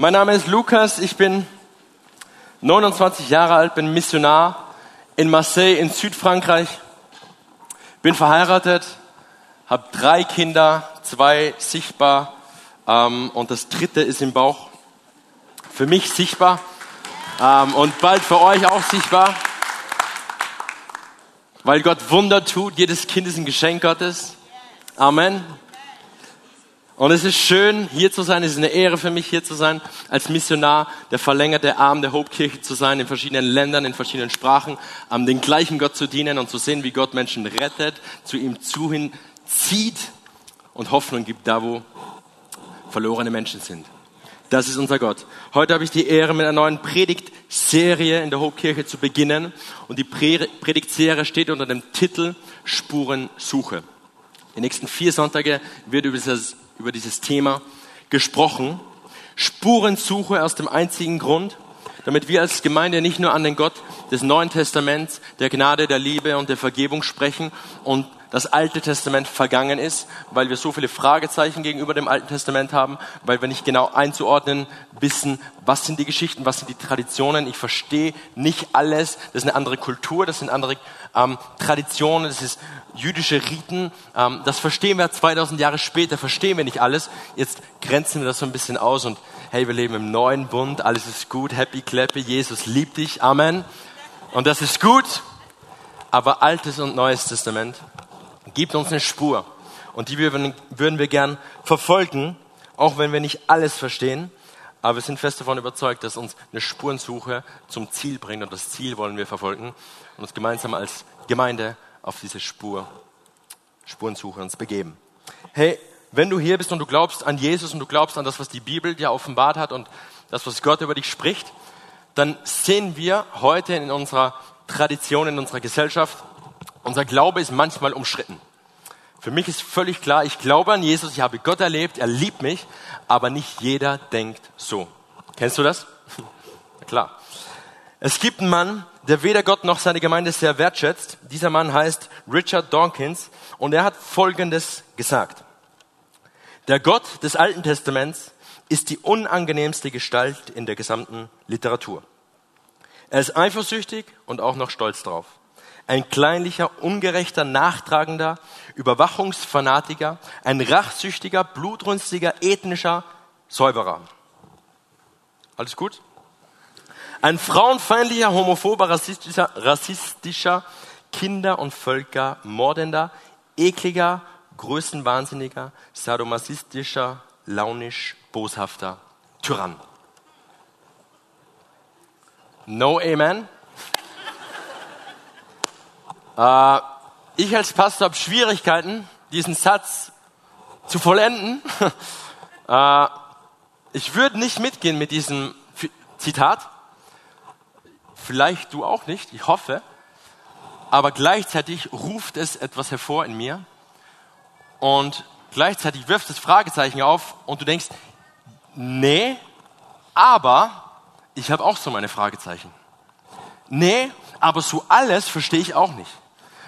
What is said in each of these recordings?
Mein Name ist Lukas, ich bin 29 Jahre alt, bin Missionar in Marseille in Südfrankreich, bin verheiratet, habe drei Kinder, zwei sichtbar ähm, und das dritte ist im Bauch. Für mich sichtbar ähm, und bald für euch auch sichtbar, weil Gott Wunder tut. Jedes Kind ist ein Geschenk Gottes. Amen. Und es ist schön, hier zu sein. Es ist eine Ehre für mich, hier zu sein, als Missionar, der verlängerte Arm der Hauptkirche zu sein, in verschiedenen Ländern, in verschiedenen Sprachen, um den gleichen Gott zu dienen und zu sehen, wie Gott Menschen rettet, zu ihm zu hin zieht und Hoffnung gibt, da wo verlorene Menschen sind. Das ist unser Gott. Heute habe ich die Ehre, mit einer neuen Predigtserie in der Hauptkirche zu beginnen. Und die Predigtserie steht unter dem Titel Spurensuche. Die nächsten vier Sonntage wird über dieses über dieses Thema gesprochen. Spurensuche aus dem einzigen Grund, damit wir als Gemeinde nicht nur an den Gott des Neuen Testaments, der Gnade, der Liebe und der Vergebung sprechen und das Alte Testament vergangen ist, weil wir so viele Fragezeichen gegenüber dem Alten Testament haben, weil wir nicht genau einzuordnen wissen, was sind die Geschichten, was sind die Traditionen. Ich verstehe nicht alles. Das ist eine andere Kultur, das sind andere ähm, Traditionen, das ist jüdische Riten. Ähm, das verstehen wir 2000 Jahre später, verstehen wir nicht alles. Jetzt grenzen wir das so ein bisschen aus und hey, wir leben im neuen Bund, alles ist gut, happy, clappy, Jesus liebt dich, Amen. Und das ist gut, aber Altes und Neues Testament gibt uns eine Spur. Und die würden wir gern verfolgen, auch wenn wir nicht alles verstehen. Aber wir sind fest davon überzeugt, dass uns eine Spurensuche zum Ziel bringt. Und das Ziel wollen wir verfolgen und uns gemeinsam als Gemeinde auf diese Spur, Spurensuche uns begeben. Hey, wenn du hier bist und du glaubst an Jesus und du glaubst an das, was die Bibel dir offenbart hat und das, was Gott über dich spricht, dann sehen wir heute in unserer Tradition, in unserer Gesellschaft, unser Glaube ist manchmal umstritten. Für mich ist völlig klar, ich glaube an Jesus, ich habe Gott erlebt, er liebt mich, aber nicht jeder denkt so. Kennst du das? klar. Es gibt einen Mann, der weder Gott noch seine Gemeinde sehr wertschätzt. Dieser Mann heißt Richard Dawkins und er hat Folgendes gesagt. Der Gott des Alten Testaments ist die unangenehmste Gestalt in der gesamten Literatur. Er ist eifersüchtig und auch noch stolz drauf ein kleinlicher, ungerechter, nachtragender, Überwachungsfanatiker, ein rachsüchtiger, blutrünstiger, ethnischer Säuberer. Alles gut? Ein frauenfeindlicher, homophober, rassistischer, rassistischer Kinder- und Völker mordender, ekliger, größenwahnsinniger, sadomasistischer, launisch, boshafter Tyrann. No Amen. Äh, ich als Pastor habe Schwierigkeiten, diesen Satz zu vollenden. äh, ich würde nicht mitgehen mit diesem Zitat. Vielleicht du auch nicht, ich hoffe. Aber gleichzeitig ruft es etwas hervor in mir. Und gleichzeitig wirft es Fragezeichen auf und du denkst, nee, aber ich habe auch so meine Fragezeichen. Nee, aber so alles verstehe ich auch nicht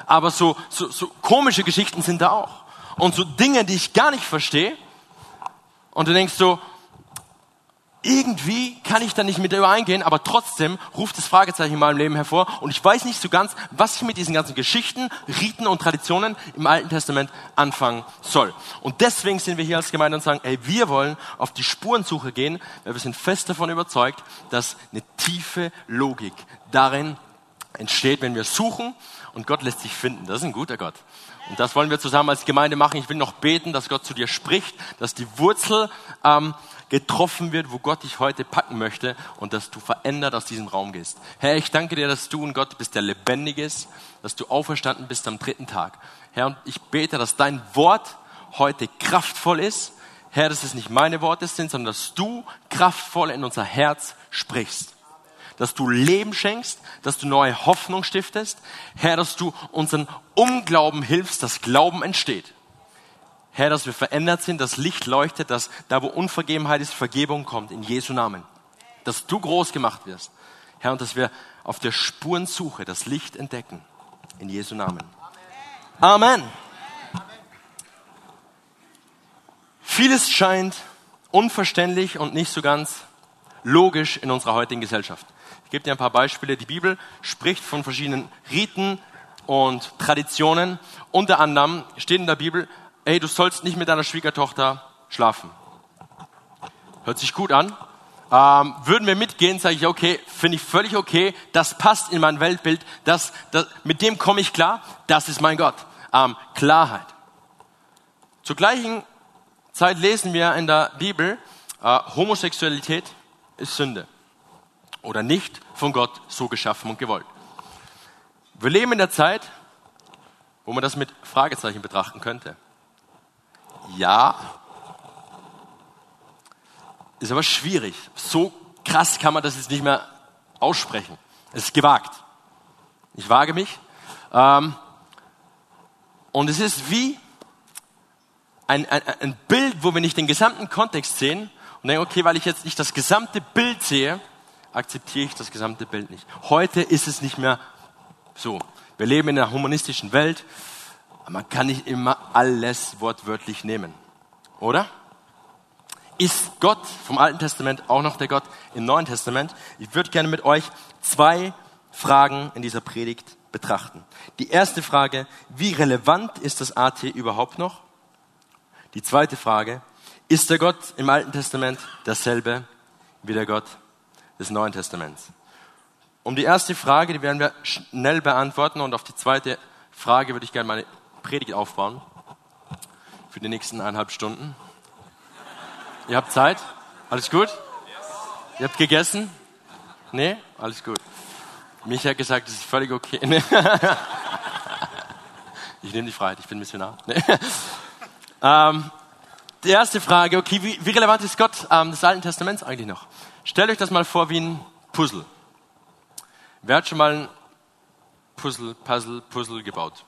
aber so, so, so komische Geschichten sind da auch. Und so Dinge, die ich gar nicht verstehe. Und du denkst so, irgendwie kann ich da nicht mit übereingehen, aber trotzdem ruft das Fragezeichen in meinem Leben hervor und ich weiß nicht so ganz, was ich mit diesen ganzen Geschichten, Riten und Traditionen im Alten Testament anfangen soll. Und deswegen sind wir hier als Gemeinde und sagen, ey, wir wollen auf die Spurensuche gehen, weil wir sind fest davon überzeugt, dass eine tiefe Logik darin entsteht, wenn wir suchen und Gott lässt sich finden. Das ist ein guter Gott. Und das wollen wir zusammen als Gemeinde machen. Ich will noch beten, dass Gott zu dir spricht, dass die Wurzel ähm, getroffen wird, wo Gott dich heute packen möchte und dass du verändert aus diesem Raum gehst. Herr, ich danke dir, dass du ein Gott bist, der lebendig ist, dass du auferstanden bist am dritten Tag. Herr, und ich bete, dass dein Wort heute kraftvoll ist. Herr, dass es nicht meine Worte sind, sondern dass du kraftvoll in unser Herz sprichst dass du Leben schenkst, dass du neue Hoffnung stiftest. Herr, dass du unseren Unglauben hilfst, dass Glauben entsteht. Herr, dass wir verändert sind, dass Licht leuchtet, dass da, wo Unvergebenheit ist, Vergebung kommt, in Jesu Namen. Dass du groß gemacht wirst. Herr, und dass wir auf der Spurensuche das Licht entdecken, in Jesu Namen. Amen. Vieles scheint unverständlich und nicht so ganz logisch in unserer heutigen Gesellschaft. Gebe dir ein paar Beispiele. Die Bibel spricht von verschiedenen Riten und Traditionen. Unter anderem steht in der Bibel, ey, du sollst nicht mit deiner Schwiegertochter schlafen. Hört sich gut an. Ähm, würden wir mitgehen, sage ich, okay, finde ich völlig okay, das passt in mein Weltbild, das, das, mit dem komme ich klar, das ist mein Gott. Ähm, Klarheit. Zur gleichen Zeit lesen wir in der Bibel, äh, Homosexualität ist Sünde oder nicht von Gott so geschaffen und gewollt. Wir leben in der Zeit, wo man das mit Fragezeichen betrachten könnte. Ja, ist aber schwierig. So krass kann man das jetzt nicht mehr aussprechen. Es ist gewagt. Ich wage mich. Ähm, und es ist wie ein, ein, ein Bild, wo wir nicht den gesamten Kontext sehen und denken, okay, weil ich jetzt nicht das gesamte Bild sehe, akzeptiere ich das gesamte Bild nicht. Heute ist es nicht mehr so. Wir leben in einer humanistischen Welt. Man kann nicht immer alles wortwörtlich nehmen. Oder? Ist Gott vom Alten Testament auch noch der Gott im Neuen Testament? Ich würde gerne mit euch zwei Fragen in dieser Predigt betrachten. Die erste Frage, wie relevant ist das AT überhaupt noch? Die zweite Frage, ist der Gott im Alten Testament dasselbe wie der Gott des Neuen Testaments? Um die erste Frage, die werden wir schnell beantworten und auf die zweite Frage würde ich gerne meine Predigt aufbauen für die nächsten eineinhalb Stunden. Ihr habt Zeit? Alles gut? Ihr habt gegessen? Nee? Alles gut. Mich hat gesagt, es ist völlig okay. Nee. Ich nehme die Freiheit, ich bin Missionar. Nee. Ähm, die erste Frage, okay, wie, wie relevant ist Gott ähm, des Alten Testaments eigentlich noch? Stellt euch das mal vor wie ein Puzzle. Wer hat schon mal ein Puzzle, Puzzle, Puzzle gebaut?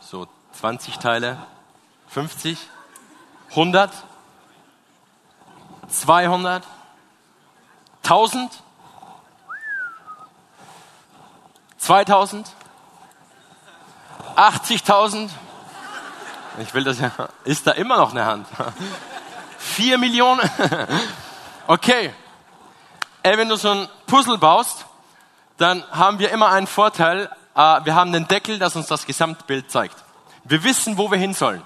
So 20 Teile, 50, 100, 200, 1000, 2000, 80.000, ich will das ja. Ist da immer noch eine Hand? Vier Millionen? Okay. Ey, wenn du so ein Puzzle baust, dann haben wir immer einen Vorteil. Äh, wir haben den Deckel, das uns das Gesamtbild zeigt. Wir wissen, wo wir hin sollen.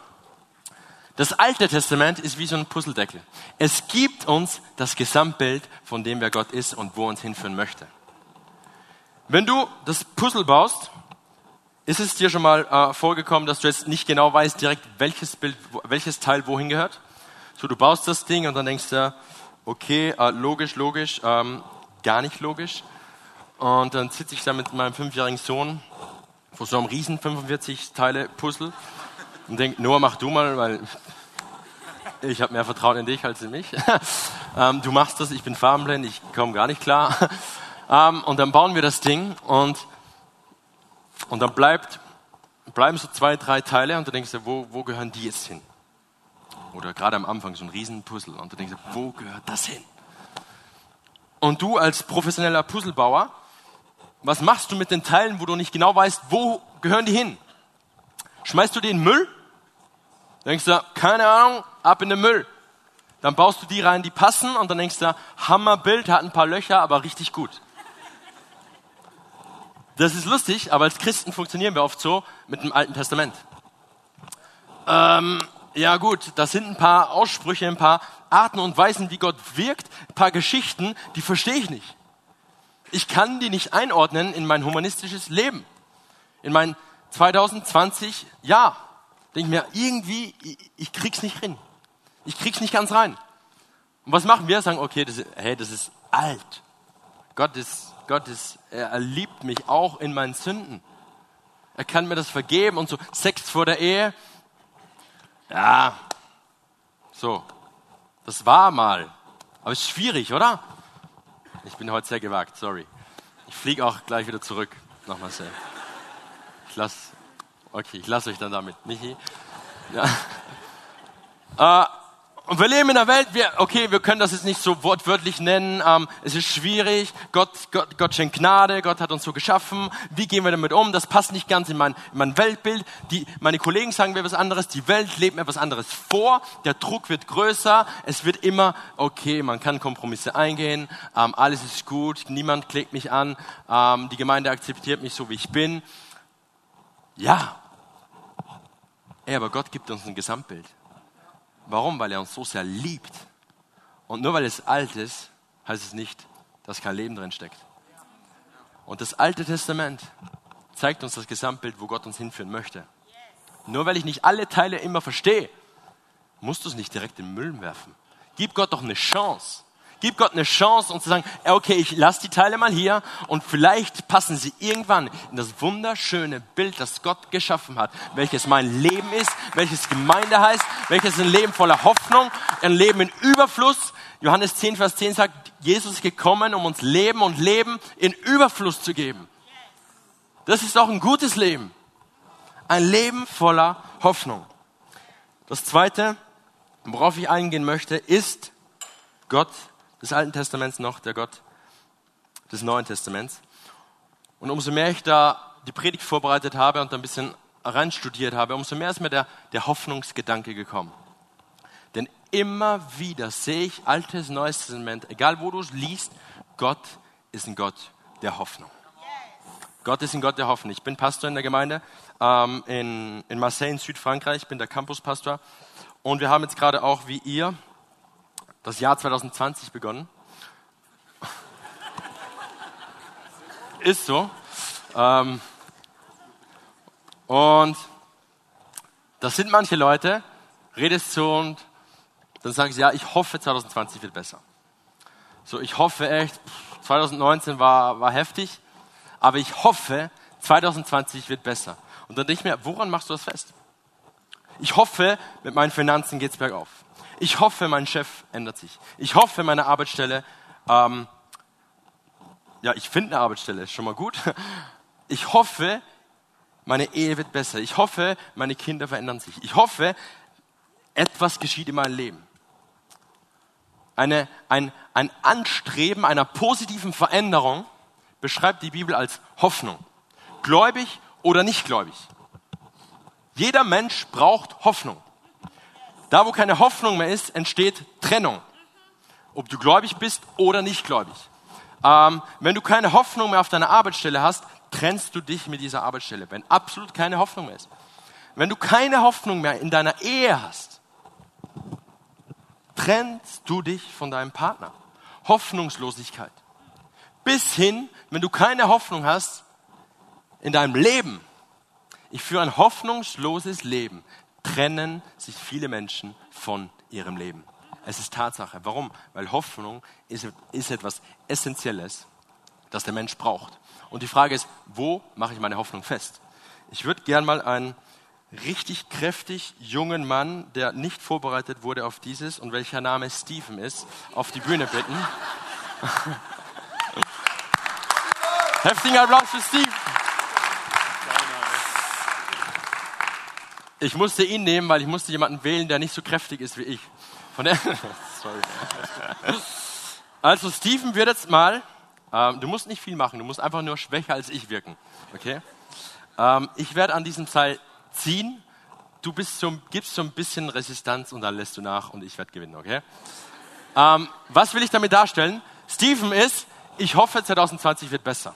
Das Alte Testament ist wie so ein Puzzledeckel. Es gibt uns das Gesamtbild, von dem wer Gott ist und wo uns hinführen möchte. Wenn du das Puzzle baust, ist es dir schon mal äh, vorgekommen, dass du jetzt nicht genau weißt direkt, welches Bild, welches Teil wohin gehört? So, du baust das Ding und dann denkst du, okay, äh, logisch, logisch, ähm, gar nicht logisch. Und dann sitze ich da mit meinem fünfjährigen Sohn vor so einem riesen 45 Teile Puzzle und denke, Noah, mach du mal, weil ich habe mehr Vertrauen in dich als in mich. ähm, du machst das, ich bin farbenblind, ich komme gar nicht klar. ähm, und dann bauen wir das Ding und und dann bleibt, bleiben so zwei, drei Teile und du denkst dir, wo, wo gehören die jetzt hin? Oder gerade am Anfang so ein Riesenpuzzle und du denkst wo gehört das hin? Und du als professioneller Puzzlebauer, was machst du mit den Teilen, wo du nicht genau weißt, wo gehören die hin? Schmeißt du den Müll? Denkst du, keine Ahnung, ab in den Müll. Dann baust du die rein, die passen und dann denkst du, Hammerbild, hat ein paar Löcher, aber richtig gut. Das ist lustig, aber als Christen funktionieren wir oft so mit dem Alten Testament. Ähm, ja gut, das sind ein paar Aussprüche, ein paar Arten und Weisen, wie Gott wirkt, ein paar Geschichten, die verstehe ich nicht. Ich kann die nicht einordnen in mein humanistisches Leben. In mein 2020 ja, denke ich mir, irgendwie, ich, ich krieg's nicht hin. Ich krieg's nicht ganz rein. Und was machen wir? Sagen, okay, das ist, hey, das ist alt. Gott ist Gott ist, er liebt mich auch in meinen Sünden. Er kann mir das vergeben und so. Sex vor der Ehe. Ja, so. Das war mal. Aber es ist schwierig, oder? Ich bin heute sehr gewagt, sorry. Ich fliege auch gleich wieder zurück nach Marseille. Ich lass, okay, ich lasse euch dann damit, Michi. Ja. Äh, Und wir leben in einer Welt, wir, okay, wir können das jetzt nicht so wortwörtlich nennen, ähm, es ist schwierig, Gott, Gott, Gott schenkt Gnade, Gott hat uns so geschaffen, wie gehen wir damit um, das passt nicht ganz in mein, in mein Weltbild, die, meine Kollegen sagen mir etwas anderes, die Welt lebt mir etwas anderes vor, der Druck wird größer, es wird immer, okay, man kann Kompromisse eingehen, ähm, alles ist gut, niemand klickt mich an, ähm, die Gemeinde akzeptiert mich so, wie ich bin. Ja, Ey, aber Gott gibt uns ein Gesamtbild. Warum? Weil er uns so sehr liebt. Und nur weil es alt ist, heißt es nicht, dass kein Leben drin steckt. Und das Alte Testament zeigt uns das Gesamtbild, wo Gott uns hinführen möchte. Nur weil ich nicht alle Teile immer verstehe, musst du es nicht direkt in den Müll werfen. Gib Gott doch eine Chance. Gib Gott eine Chance, um zu sagen, okay, ich lasse die Teile mal hier und vielleicht passen sie irgendwann in das wunderschöne Bild, das Gott geschaffen hat, welches mein Leben ist, welches Gemeinde heißt, welches ein Leben voller Hoffnung, ein Leben in Überfluss. Johannes 10, Vers 10 sagt, Jesus ist gekommen, um uns Leben und Leben in Überfluss zu geben. Das ist auch ein gutes Leben. Ein Leben voller Hoffnung. Das zweite, worauf ich eingehen möchte, ist, Gott des Alten Testaments noch der Gott des Neuen Testaments. Und umso mehr ich da die Predigt vorbereitet habe und ein bisschen reinstudiert habe, umso mehr ist mir der, der Hoffnungsgedanke gekommen. Denn immer wieder sehe ich Altes, Neues Testament, egal wo du es liest, Gott ist ein Gott der Hoffnung. Gott ist ein Gott der Hoffnung. Ich bin Pastor in der Gemeinde ähm, in, in Marseille in Südfrankreich, ich bin der Campuspastor. Und wir haben jetzt gerade auch, wie ihr, das Jahr 2020 begonnen. Ist so. Ähm, und das sind manche Leute, redest du und dann sagen sie, ja, ich hoffe 2020 wird besser. So, ich hoffe echt, 2019 war, war heftig, aber ich hoffe 2020 wird besser. Und dann denke ich mir, woran machst du das fest? Ich hoffe, mit meinen Finanzen geht's bergauf. Ich hoffe, mein Chef ändert sich. Ich hoffe, meine Arbeitsstelle, ähm, ja, ich finde eine Arbeitsstelle, ist schon mal gut. Ich hoffe, meine Ehe wird besser. Ich hoffe, meine Kinder verändern sich. Ich hoffe, etwas geschieht in meinem Leben. Eine, ein, ein Anstreben einer positiven Veränderung beschreibt die Bibel als Hoffnung. Gläubig oder nicht gläubig. Jeder Mensch braucht Hoffnung. Da, wo keine Hoffnung mehr ist, entsteht Trennung. Ob du gläubig bist oder nicht gläubig. Ähm, wenn du keine Hoffnung mehr auf deiner Arbeitsstelle hast, trennst du dich mit dieser Arbeitsstelle, wenn absolut keine Hoffnung mehr ist. Wenn du keine Hoffnung mehr in deiner Ehe hast, trennst du dich von deinem Partner. Hoffnungslosigkeit. Bis hin, wenn du keine Hoffnung hast in deinem Leben. Ich führe ein hoffnungsloses Leben trennen sich viele Menschen von ihrem Leben. Es ist Tatsache. Warum? Weil Hoffnung ist, ist etwas Essentielles, das der Mensch braucht. Und die Frage ist, wo mache ich meine Hoffnung fest? Ich würde gern mal einen richtig kräftig jungen Mann, der nicht vorbereitet wurde auf dieses und welcher Name Stephen ist, auf die Bühne bitten. Heftigen Applaus für Steve. Ich musste ihn nehmen, weil ich musste jemanden wählen, der nicht so kräftig ist wie ich. Von der Sorry. Also Steven wird jetzt mal, ähm, du musst nicht viel machen, du musst einfach nur schwächer als ich wirken. Okay? Ähm, ich werde an diesem Seil ziehen, du bist so, gibst so ein bisschen Resistenz und dann lässt du nach und ich werde gewinnen, okay? Ähm, was will ich damit darstellen? Steven ist, ich hoffe 2020 wird besser.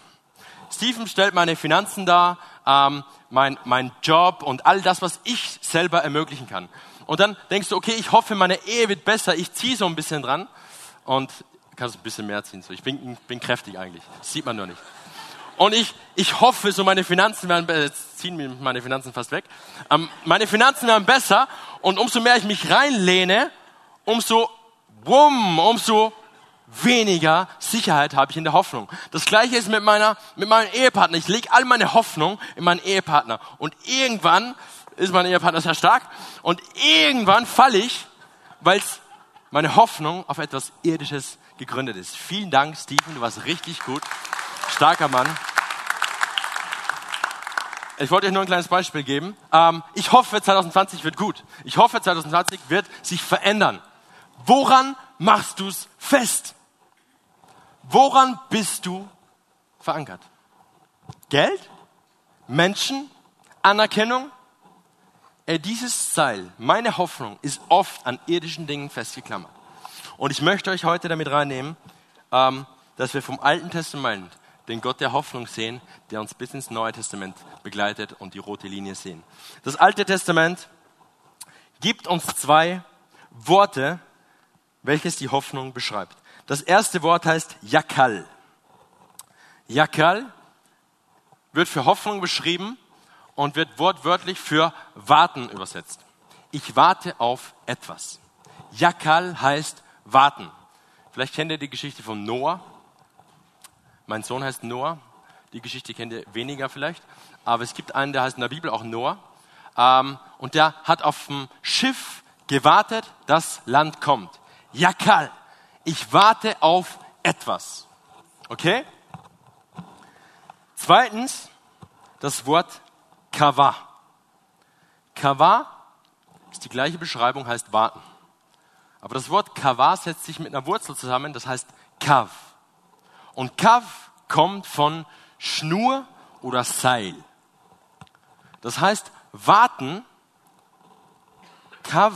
Steven stellt meine Finanzen dar, ähm, mein, mein Job und all das, was ich selber ermöglichen kann. Und dann denkst du, okay, ich hoffe, meine Ehe wird besser. Ich ziehe so ein bisschen dran und kannst ein bisschen mehr ziehen. So, ich bin, bin kräftig eigentlich. Das sieht man nur nicht. Und ich, ich hoffe, so meine Finanzen werden, jetzt ziehen mir meine Finanzen fast weg. Ähm, meine Finanzen werden besser und umso mehr ich mich reinlehne, umso, wumm, umso weniger Sicherheit habe ich in der Hoffnung. Das gleiche ist mit meiner, mit meinem Ehepartner. Ich lege all meine Hoffnung in meinen Ehepartner. Und irgendwann ist mein Ehepartner sehr stark. Und irgendwann falle ich, weil meine Hoffnung auf etwas Irdisches gegründet ist. Vielen Dank, Stephen. Du warst richtig gut. Starker Mann. Ich wollte euch nur ein kleines Beispiel geben. Ähm, ich hoffe, 2020 wird gut. Ich hoffe, 2020 wird sich verändern. woran machst du es fest? Woran bist du verankert? Geld? Menschen? Anerkennung? Ey, dieses Seil, meine Hoffnung, ist oft an irdischen Dingen festgeklammert. Und ich möchte euch heute damit reinnehmen, ähm, dass wir vom Alten Testament den Gott der Hoffnung sehen, der uns bis ins Neue Testament begleitet und die rote Linie sehen. Das Alte Testament gibt uns zwei Worte, welches die Hoffnung beschreibt. Das erste Wort heißt Yakal. Yakal wird für Hoffnung beschrieben und wird wortwörtlich für warten übersetzt. Ich warte auf etwas. Yakal heißt warten. Vielleicht kennt ihr die Geschichte von Noah. Mein Sohn heißt Noah. Die Geschichte kennt ihr weniger vielleicht. Aber es gibt einen, der heißt in der Bibel auch Noah. Ähm, und der hat auf dem Schiff gewartet, dass Land kommt. Yakal. Ich warte auf etwas. Okay? Zweitens, das Wort Kava. Kava ist die gleiche Beschreibung, heißt warten. Aber das Wort Kava setzt sich mit einer Wurzel zusammen, das heißt Kav. Und Kav kommt von Schnur oder Seil. Das heißt, warten, Kav,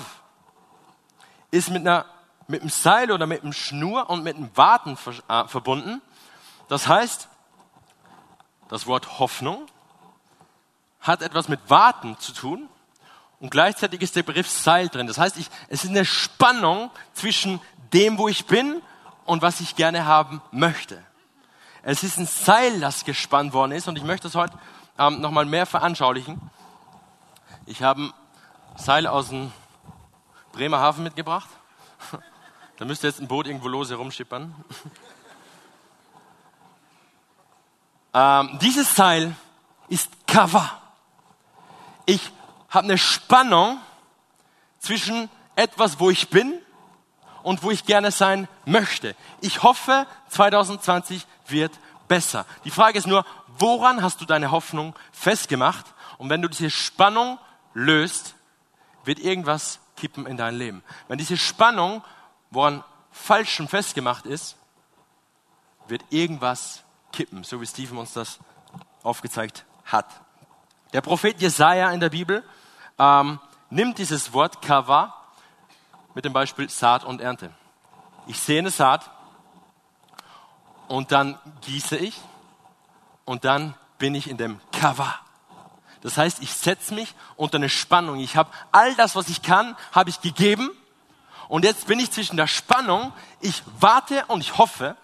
ist mit, einer, mit einem Seil oder mit einem Schnur und mit einem Warten äh, verbunden. Das heißt, das Wort Hoffnung hat etwas mit Warten zu tun und gleichzeitig ist der Begriff Seil drin. Das heißt, ich, es ist eine Spannung zwischen dem, wo ich bin und was ich gerne haben möchte. Es ist ein Seil, das gespannt worden ist und ich möchte es heute ähm, nochmal mehr veranschaulichen. Ich habe ein Seil aus dem Bremer Hafen mitgebracht. Da müsste jetzt ein Boot irgendwo los herumschippern. Ähm, dieses Seil ist Kava ich habe eine Spannung zwischen etwas, wo ich bin und wo ich gerne sein möchte. Ich hoffe, 2020 wird besser. Die Frage ist nur, woran hast du deine Hoffnung festgemacht? Und wenn du diese Spannung löst, wird irgendwas kippen in dein Leben. Wenn diese Spannung, woran falschem festgemacht ist, wird irgendwas kippen, so wie Stephen uns das aufgezeigt hat. Der Prophet Jesaja in der Bibel ähm, nimmt dieses Wort Kava mit dem Beispiel Saat und Ernte. Ich sehe eine Saat und dann gieße ich und dann bin ich in dem Kava. Das heißt, ich setze mich unter eine Spannung. Ich habe all das, was ich kann, habe ich gegeben. Und jetzt bin ich zwischen der Spannung. Ich warte und ich hoffe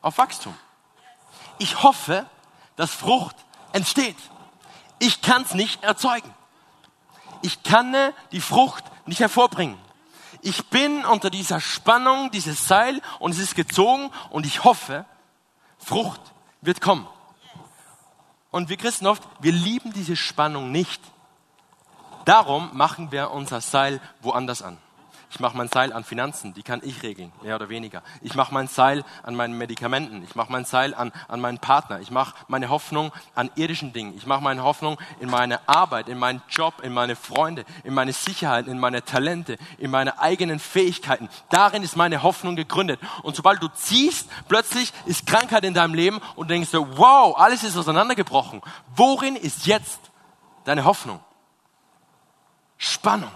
auf Wachstum. Ich hoffe, dass Frucht entsteht. Ich kann es nicht erzeugen. Ich kann die Frucht nicht hervorbringen. Ich bin unter dieser Spannung, dieses Seil und es ist gezogen und ich hoffe, Frucht wird kommen. Und wir Christen oft, wir lieben diese Spannung nicht. Darum machen wir unser Seil woanders an. Ich mache mein Seil an Finanzen, die kann ich regeln, mehr oder weniger. Ich mache mein Seil an meinen Medikamenten. Ich mache mein Seil an, an meinen Partner. Ich mache meine Hoffnung an irdischen Dingen. Ich mache meine Hoffnung in meine Arbeit, in meinen Job, in meine Freunde, in meine Sicherheit, in meine Talente, in meine eigenen Fähigkeiten. Darin ist meine Hoffnung gegründet. Und sobald du ziehst, plötzlich ist Krankheit in deinem Leben und du denkst so, wow, alles ist auseinandergebrochen. Worin ist jetzt deine Hoffnung? Spannung.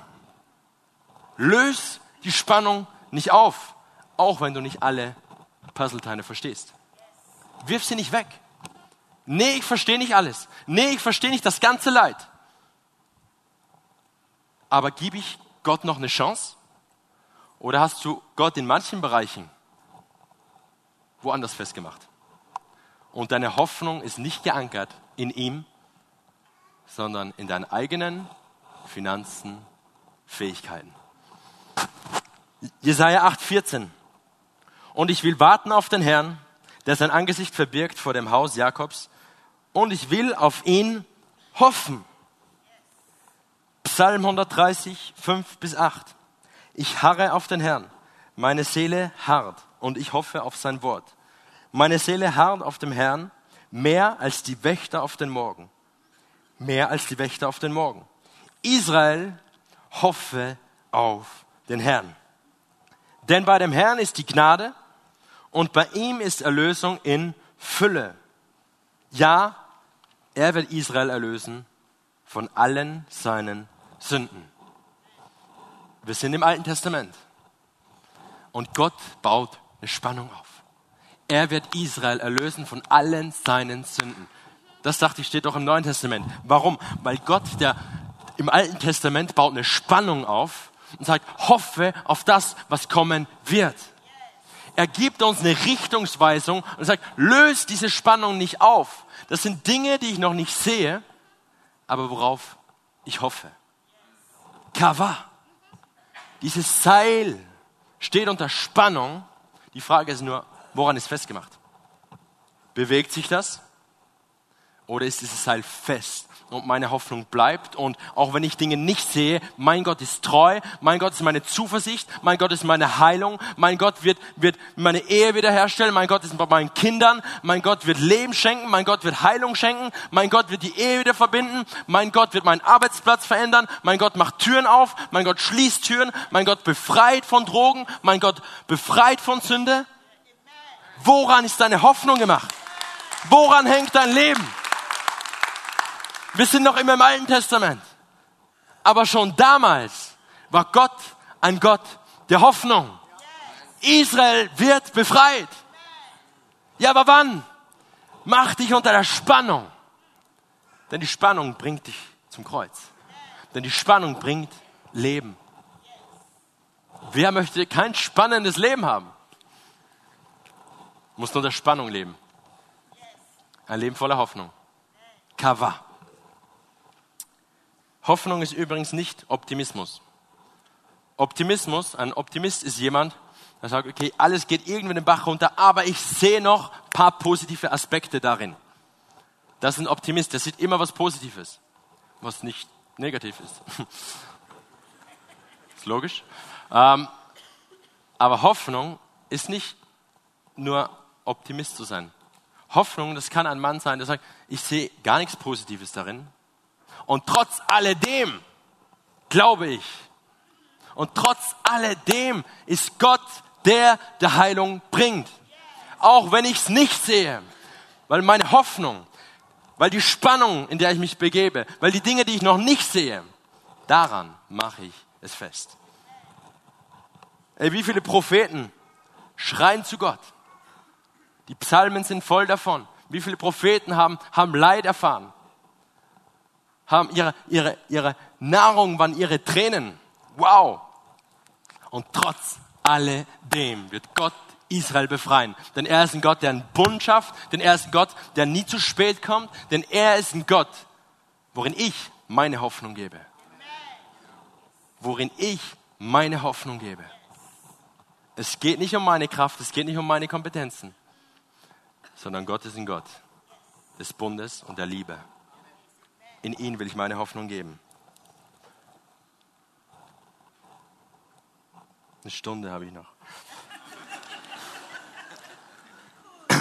Löse die Spannung nicht auf, auch wenn du nicht alle Puzzleteile verstehst. Wirf sie nicht weg. Nee, ich verstehe nicht alles. Nee, ich verstehe nicht das ganze Leid. Aber gebe ich Gott noch eine Chance? Oder hast du Gott in manchen Bereichen woanders festgemacht? Und deine Hoffnung ist nicht geankert in ihm, sondern in deinen eigenen Finanzen, Fähigkeiten. Jesaja 8,14. Und ich will warten auf den Herrn, der sein Angesicht verbirgt vor dem Haus Jakobs. Und ich will auf ihn hoffen. Psalm 130, 5 bis 8. Ich harre auf den Herrn. Meine Seele harrt und ich hoffe auf sein Wort. Meine Seele harrt auf dem Herrn mehr als die Wächter auf den Morgen. Mehr als die Wächter auf den Morgen. Israel hoffe auf den Herrn. Denn bei dem Herrn ist die Gnade und bei ihm ist Erlösung in Fülle. Ja, er wird Israel erlösen von allen seinen Sünden. Wir sind im Alten Testament. Und Gott baut eine Spannung auf. Er wird Israel erlösen von allen seinen Sünden. Das dachte ich, steht doch im Neuen Testament. Warum? Weil Gott, der im Alten Testament baut eine Spannung auf und sagt, hoffe auf das, was kommen wird. Er gibt uns eine Richtungsweisung und sagt, löst diese Spannung nicht auf. Das sind Dinge, die ich noch nicht sehe, aber worauf ich hoffe. Kava. Dieses Seil steht unter Spannung. Die Frage ist nur, woran ist festgemacht? Bewegt sich das? Oder ist dieses Seil fest? und meine Hoffnung bleibt. Und auch wenn ich Dinge nicht sehe, mein Gott ist treu, mein Gott ist meine Zuversicht, mein Gott ist meine Heilung, mein Gott wird, wird meine Ehe wiederherstellen, mein Gott ist bei meinen Kindern, mein Gott wird Leben schenken, mein Gott wird Heilung schenken, mein Gott wird die Ehe wieder verbinden, mein Gott wird meinen Arbeitsplatz verändern, mein Gott macht Türen auf, mein Gott schließt Türen, mein Gott befreit von Drogen, mein Gott befreit von Sünde. Woran ist deine Hoffnung gemacht? Woran hängt dein Leben? Wir sind noch immer im Alten Testament. Aber schon damals war Gott ein Gott der Hoffnung. Israel wird befreit. Ja, aber wann? Mach dich unter der Spannung. Denn die Spannung bringt dich zum Kreuz. Denn die Spannung bringt Leben. Wer möchte kein spannendes Leben haben? Muss nur der Spannung leben. Ein Leben voller Hoffnung. Kava. Hoffnung ist übrigens nicht Optimismus. Optimismus, ein Optimist ist jemand, der sagt, okay, alles geht irgendwie den Bach runter, aber ich sehe noch ein paar positive Aspekte darin. Das ist ein Optimist, der sieht immer was Positives, was nicht negativ ist. ist logisch. Ähm, aber Hoffnung ist nicht nur Optimist zu sein. Hoffnung, das kann ein Mann sein, der sagt, ich sehe gar nichts Positives darin, und trotz alledem glaube ich. Und trotz alledem ist Gott der, der Heilung bringt. Auch wenn ich es nicht sehe. Weil meine Hoffnung, weil die Spannung, in der ich mich begebe, weil die Dinge, die ich noch nicht sehe, daran mache ich es fest. Ey, wie viele Propheten schreien zu Gott? Die Psalmen sind voll davon. Wie viele Propheten haben, haben Leid erfahren? Haben ihre, ihre, ihre Nahrung waren ihre Tränen. Wow. Und trotz alledem wird Gott Israel befreien. Denn er ist ein Gott, der einen Bund schafft, denn er ist ein Gott, der nie zu spät kommt, denn er ist ein Gott, worin ich meine Hoffnung gebe. Worin ich meine Hoffnung gebe. Es geht nicht um meine Kraft, es geht nicht um meine Kompetenzen, sondern Gott ist ein Gott des Bundes und der Liebe. In ihn will ich meine Hoffnung geben. Eine Stunde habe ich noch.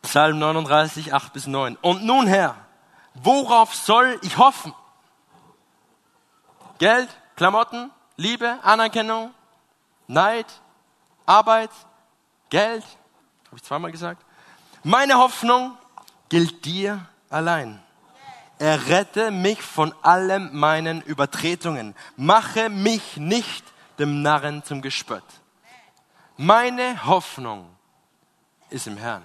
Psalm 39, 8 bis 9. Und nun, Herr, worauf soll ich hoffen? Geld, Klamotten, Liebe, Anerkennung, Neid, Arbeit, Geld, habe ich zweimal gesagt. Meine Hoffnung gilt dir allein. Errette mich von allen meinen Übertretungen. Mache mich nicht dem Narren zum Gespött. Meine Hoffnung ist im Herrn.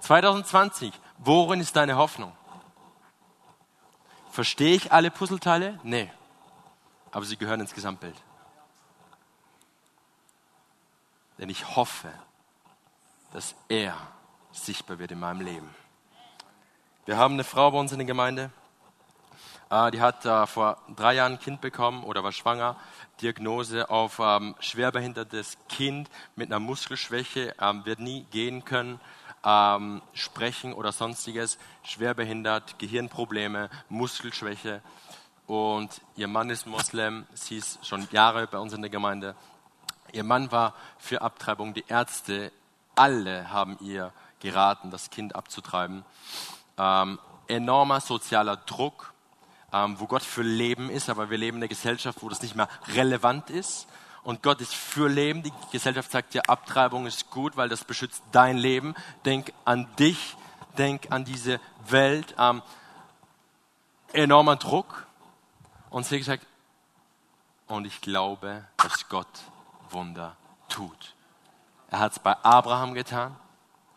2020, worin ist deine Hoffnung? Verstehe ich alle Puzzleteile? Nee. Aber sie gehören ins Gesamtbild. Denn ich hoffe, dass er sichtbar wird in meinem Leben. Wir haben eine Frau bei uns in der Gemeinde, äh, die hat äh, vor drei Jahren ein Kind bekommen oder war schwanger. Diagnose auf ähm, schwerbehindertes Kind mit einer Muskelschwäche, ähm, wird nie gehen können, ähm, sprechen oder sonstiges, schwerbehindert, Gehirnprobleme, Muskelschwäche. Und ihr Mann ist Moslem, sie ist schon Jahre bei uns in der Gemeinde. Ihr Mann war für Abtreibung, die Ärzte, alle haben ihr geraten, das Kind abzutreiben ähm, enormer sozialer Druck, ähm, wo Gott für Leben ist, aber wir leben in einer Gesellschaft, wo das nicht mehr relevant ist. Und Gott ist für Leben. Die Gesellschaft sagt dir, Abtreibung ist gut, weil das beschützt dein Leben. Denk an dich, denk an diese Welt. Ähm, enormer Druck. Und sie hat gesagt, und ich glaube, dass Gott Wunder tut. Er hat es bei Abraham getan,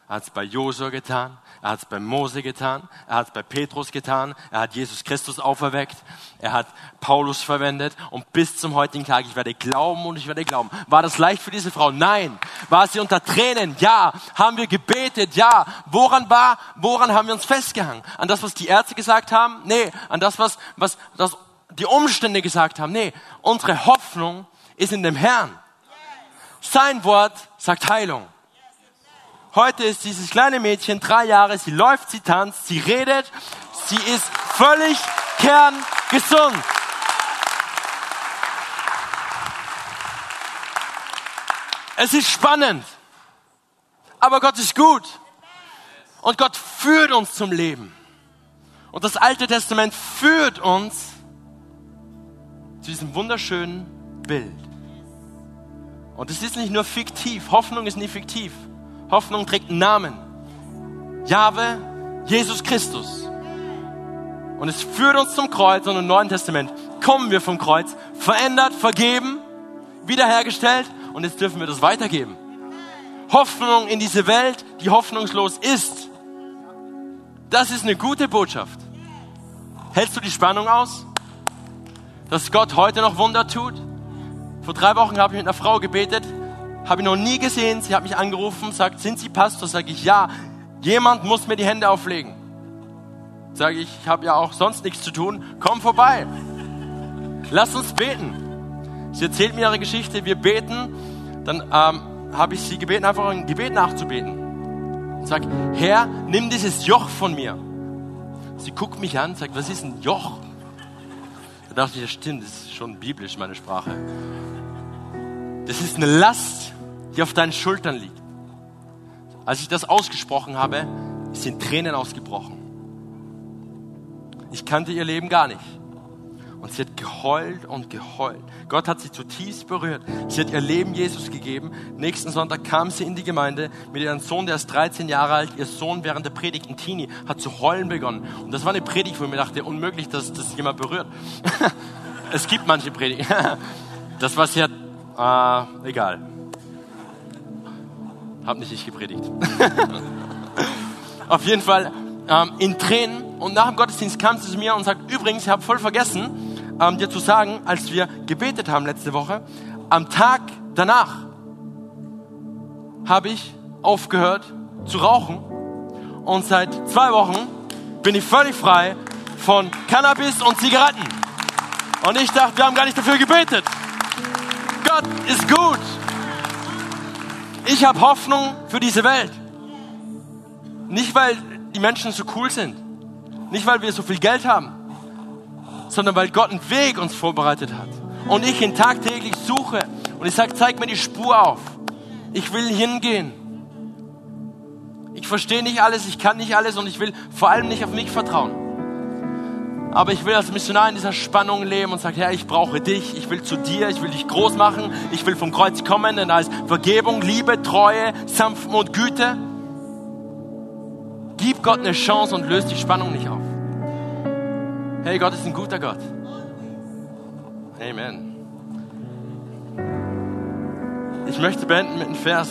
er hat es bei Josua getan, er hat es bei Mose getan, er hat es bei Petrus getan, er hat Jesus Christus auferweckt, er hat Paulus verwendet und bis zum heutigen Tag, ich werde glauben und ich werde glauben. War das leicht für diese Frau? Nein. War sie unter Tränen? Ja. Haben wir gebetet? Ja. Woran war, woran haben wir uns festgehangen? An das, was die Ärzte gesagt haben? Nee. An das, was, was das die Umstände gesagt haben? Nee. Unsere Hoffnung ist in dem Herrn. Sein Wort sagt Heilung. Heute ist dieses kleine Mädchen drei Jahre, sie läuft, sie tanzt, sie redet, sie ist völlig kerngesund. Es ist spannend, aber Gott ist gut und Gott führt uns zum Leben. Und das Alte Testament führt uns zu diesem wunderschönen Bild. Und es ist nicht nur fiktiv, Hoffnung ist nie fiktiv. Hoffnung trägt einen Namen. Jahwe, Jesus Christus. Und es führt uns zum Kreuz und im Neuen Testament kommen wir vom Kreuz, verändert, vergeben, wiederhergestellt und jetzt dürfen wir das weitergeben. Hoffnung in diese Welt, die hoffnungslos ist. Das ist eine gute Botschaft. Hältst du die Spannung aus? Dass Gott heute noch Wunder tut? Vor drei Wochen habe ich mit einer Frau gebetet, habe ich noch nie gesehen. Sie hat mich angerufen, sagt, sind Sie Pastor? Sage ich, ja. Jemand muss mir die Hände auflegen. Sage ich, ich habe ja auch sonst nichts zu tun. Komm vorbei. Lass uns beten. Sie erzählt mir ihre Geschichte. Wir beten. Dann ähm, habe ich sie gebeten, einfach ein Gebet nachzubeten. Sag, Herr, nimm dieses Joch von mir. Sie guckt mich an, sagt, was ist ein Joch? Da dachte ich, das stimmt, das ist schon biblisch, meine Sprache. Das ist eine Last, die auf deinen Schultern liegt. Als ich das ausgesprochen habe, sind Tränen ausgebrochen. Ich kannte ihr Leben gar nicht. Und sie hat geheult und geheult. Gott hat sie zutiefst berührt. Sie hat ihr Leben Jesus gegeben. Nächsten Sonntag kam sie in die Gemeinde mit ihrem Sohn, der ist 13 Jahre alt. Ihr Sohn während der Predigt, ein Teenie, hat zu heulen begonnen. Und das war eine Predigt, wo ich mir dachte, unmöglich, dass das jemand berührt. es gibt manche Predigten. das, was sie hat, äh, egal. Hab nicht ich gepredigt. Auf jeden Fall ähm, in Tränen. Und nach dem Gottesdienst kam sie zu mir und sagt, übrigens, ich habe voll vergessen, ähm, dir zu sagen, als wir gebetet haben letzte Woche, am Tag danach habe ich aufgehört zu rauchen. Und seit zwei Wochen bin ich völlig frei von Cannabis und Zigaretten. Und ich dachte, wir haben gar nicht dafür gebetet. Gott ist gut. Ich habe Hoffnung für diese Welt. Nicht, weil die Menschen so cool sind. Nicht, weil wir so viel Geld haben. Sondern weil Gott einen Weg uns vorbereitet hat. Und ich ihn tagtäglich suche. Und ich sage, zeig mir die Spur auf. Ich will hingehen. Ich verstehe nicht alles, ich kann nicht alles und ich will vor allem nicht auf mich vertrauen. Aber ich will als Missionar in dieser Spannung leben und sage, Herr, ich brauche dich, ich will zu dir, ich will dich groß machen, ich will vom Kreuz kommen, denn da ist Vergebung, Liebe, Treue, Sanftmut, Güte. Gib Gott eine Chance und löst die Spannung nicht auf. Hey, Gott ist ein guter Gott. Amen. Ich möchte beenden mit einem Vers.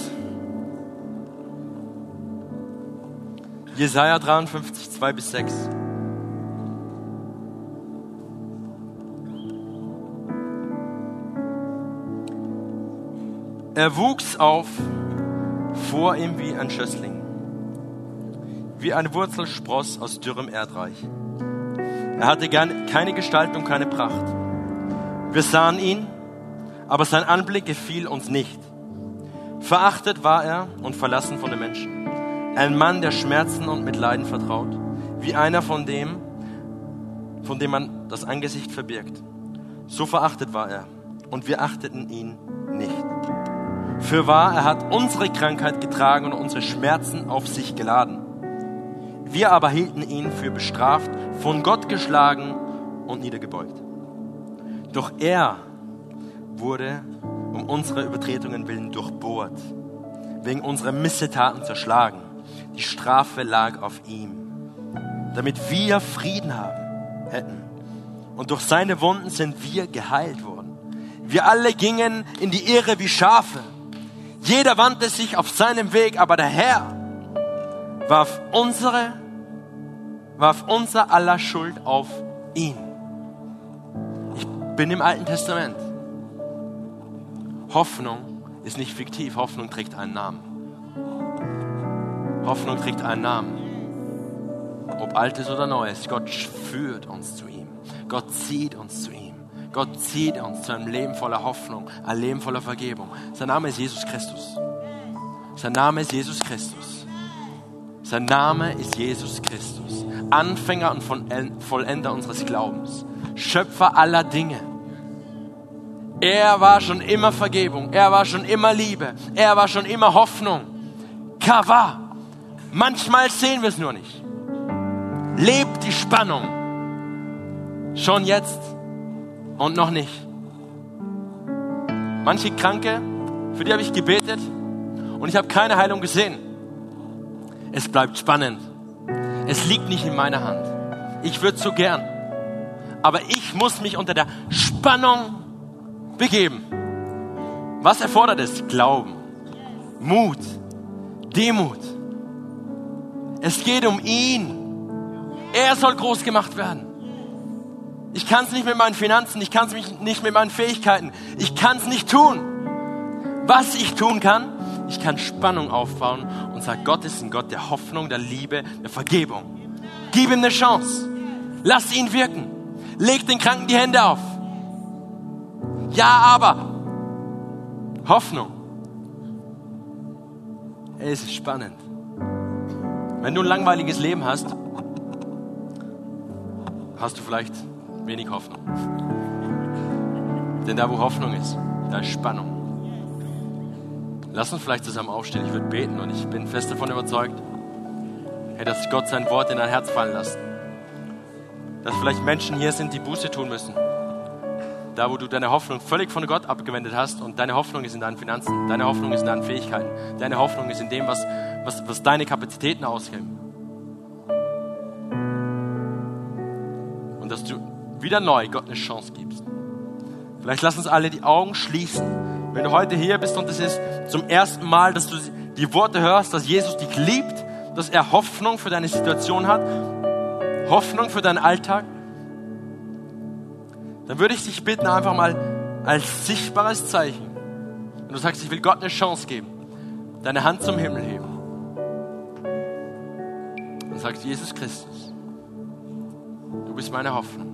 Jesaja 53, 2 bis 6. Er wuchs auf vor ihm wie ein Schössling, wie eine Wurzel spross aus dürrem Erdreich. Er hatte keine Gestalt und keine Pracht. Wir sahen ihn, aber sein Anblick gefiel uns nicht. Verachtet war er und verlassen von den Menschen. Ein Mann, der Schmerzen und Mitleiden vertraut, wie einer von dem, von dem man das Angesicht verbirgt. So verachtet war er und wir achteten ihn nicht. Für wahr, er hat unsere Krankheit getragen und unsere Schmerzen auf sich geladen. Wir aber hielten ihn für bestraft, von Gott geschlagen und niedergebeugt. Doch er wurde um unsere Übertretungen willen durchbohrt, wegen unserer Missetaten zerschlagen. Die Strafe lag auf ihm, damit wir Frieden haben hätten. Und durch seine Wunden sind wir geheilt worden. Wir alle gingen in die Irre wie Schafe. Jeder wandte sich auf seinem Weg, aber der Herr warf unsere, warf unser aller Schuld auf ihn. Ich bin im Alten Testament. Hoffnung ist nicht fiktiv, Hoffnung trägt einen Namen. Hoffnung trägt einen Namen. Ob altes oder neues, Gott führt uns zu ihm. Gott zieht uns zu ihm. Gott zieht uns zu einem Leben voller Hoffnung, ein Leben voller Vergebung. Sein Name ist Jesus Christus. Sein Name ist Jesus Christus. Sein Name ist Jesus Christus. Anfänger und Vollender unseres Glaubens. Schöpfer aller Dinge. Er war schon immer Vergebung. Er war schon immer Liebe. Er war schon immer Hoffnung. Kava. Manchmal sehen wir es nur nicht. Lebt die Spannung. Schon jetzt und noch nicht. Manche Kranke, für die habe ich gebetet und ich habe keine Heilung gesehen. Es bleibt spannend. Es liegt nicht in meiner Hand. Ich würde so gern. Aber ich muss mich unter der Spannung begeben. Was erfordert es? Glauben, Mut, Demut. Es geht um ihn. Er soll groß gemacht werden. Ich kann es nicht mit meinen Finanzen, ich kann es nicht mit meinen Fähigkeiten, ich kann es nicht tun. Was ich tun kann, ich kann Spannung aufbauen und sagen, Gott ist ein Gott der Hoffnung, der Liebe, der Vergebung. Gib ihm eine Chance. Lass ihn wirken. Leg den Kranken die Hände auf. Ja, aber Hoffnung. Es ist spannend. Wenn du ein langweiliges Leben hast, hast du vielleicht wenig Hoffnung. Denn da, wo Hoffnung ist, da ist Spannung. Lass uns vielleicht zusammen aufstehen. Ich würde beten und ich bin fest davon überzeugt, dass Gott sein Wort in dein Herz fallen lässt. Dass vielleicht Menschen hier sind, die Buße tun müssen. Da, wo du deine Hoffnung völlig von Gott abgewendet hast und deine Hoffnung ist in deinen Finanzen, deine Hoffnung ist in deinen Fähigkeiten, deine Hoffnung ist in dem, was, was, was deine Kapazitäten ausgeben. Und dass du wieder neu Gott eine Chance gibst. Vielleicht lass uns alle die Augen schließen. Wenn du heute hier bist und es ist zum ersten Mal, dass du die Worte hörst, dass Jesus dich liebt, dass er Hoffnung für deine Situation hat, Hoffnung für deinen Alltag, dann würde ich dich bitten, einfach mal als sichtbares Zeichen, wenn du sagst, ich will Gott eine Chance geben, deine Hand zum Himmel heben und sagst, Jesus Christus, du bist meine Hoffnung.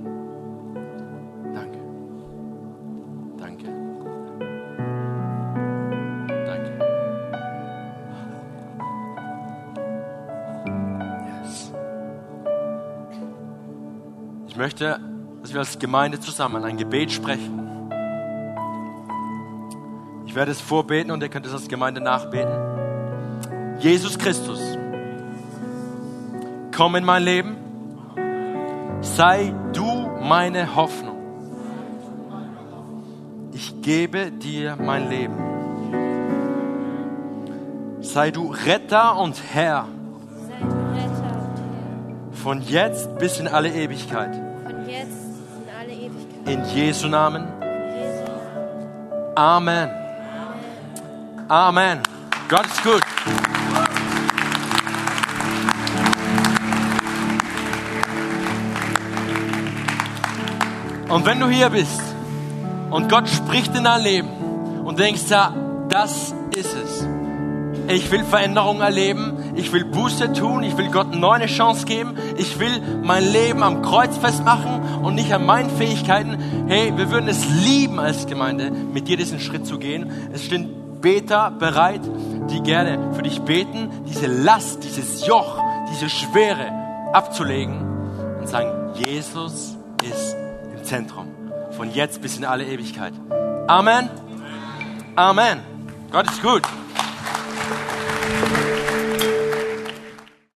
Möchte, dass wir als Gemeinde zusammen ein Gebet sprechen. Ich werde es vorbeten und ihr könnt es als Gemeinde nachbeten. Jesus Christus, komm in mein Leben, sei du meine Hoffnung. Ich gebe dir mein Leben. Sei du Retter und Herr von jetzt bis in alle Ewigkeit In Jesu Namen. Amen. Amen. Gott ist gut. Und wenn du hier bist und Gott spricht in dein Leben und denkst, ja, das ist es. Ich will Veränderung erleben. Ich will Buße tun. Ich will Gott eine neue Chance geben. Ich will mein Leben am Kreuz festmachen und nicht an meinen Fähigkeiten. Hey, wir würden es lieben als Gemeinde, mit dir diesen Schritt zu gehen. Es stehen Beter bereit, die gerne für dich beten, diese Last, dieses Joch, diese Schwere abzulegen und sagen, Jesus ist im Zentrum. Von jetzt bis in alle Ewigkeit. Amen. Amen. Gott ist gut.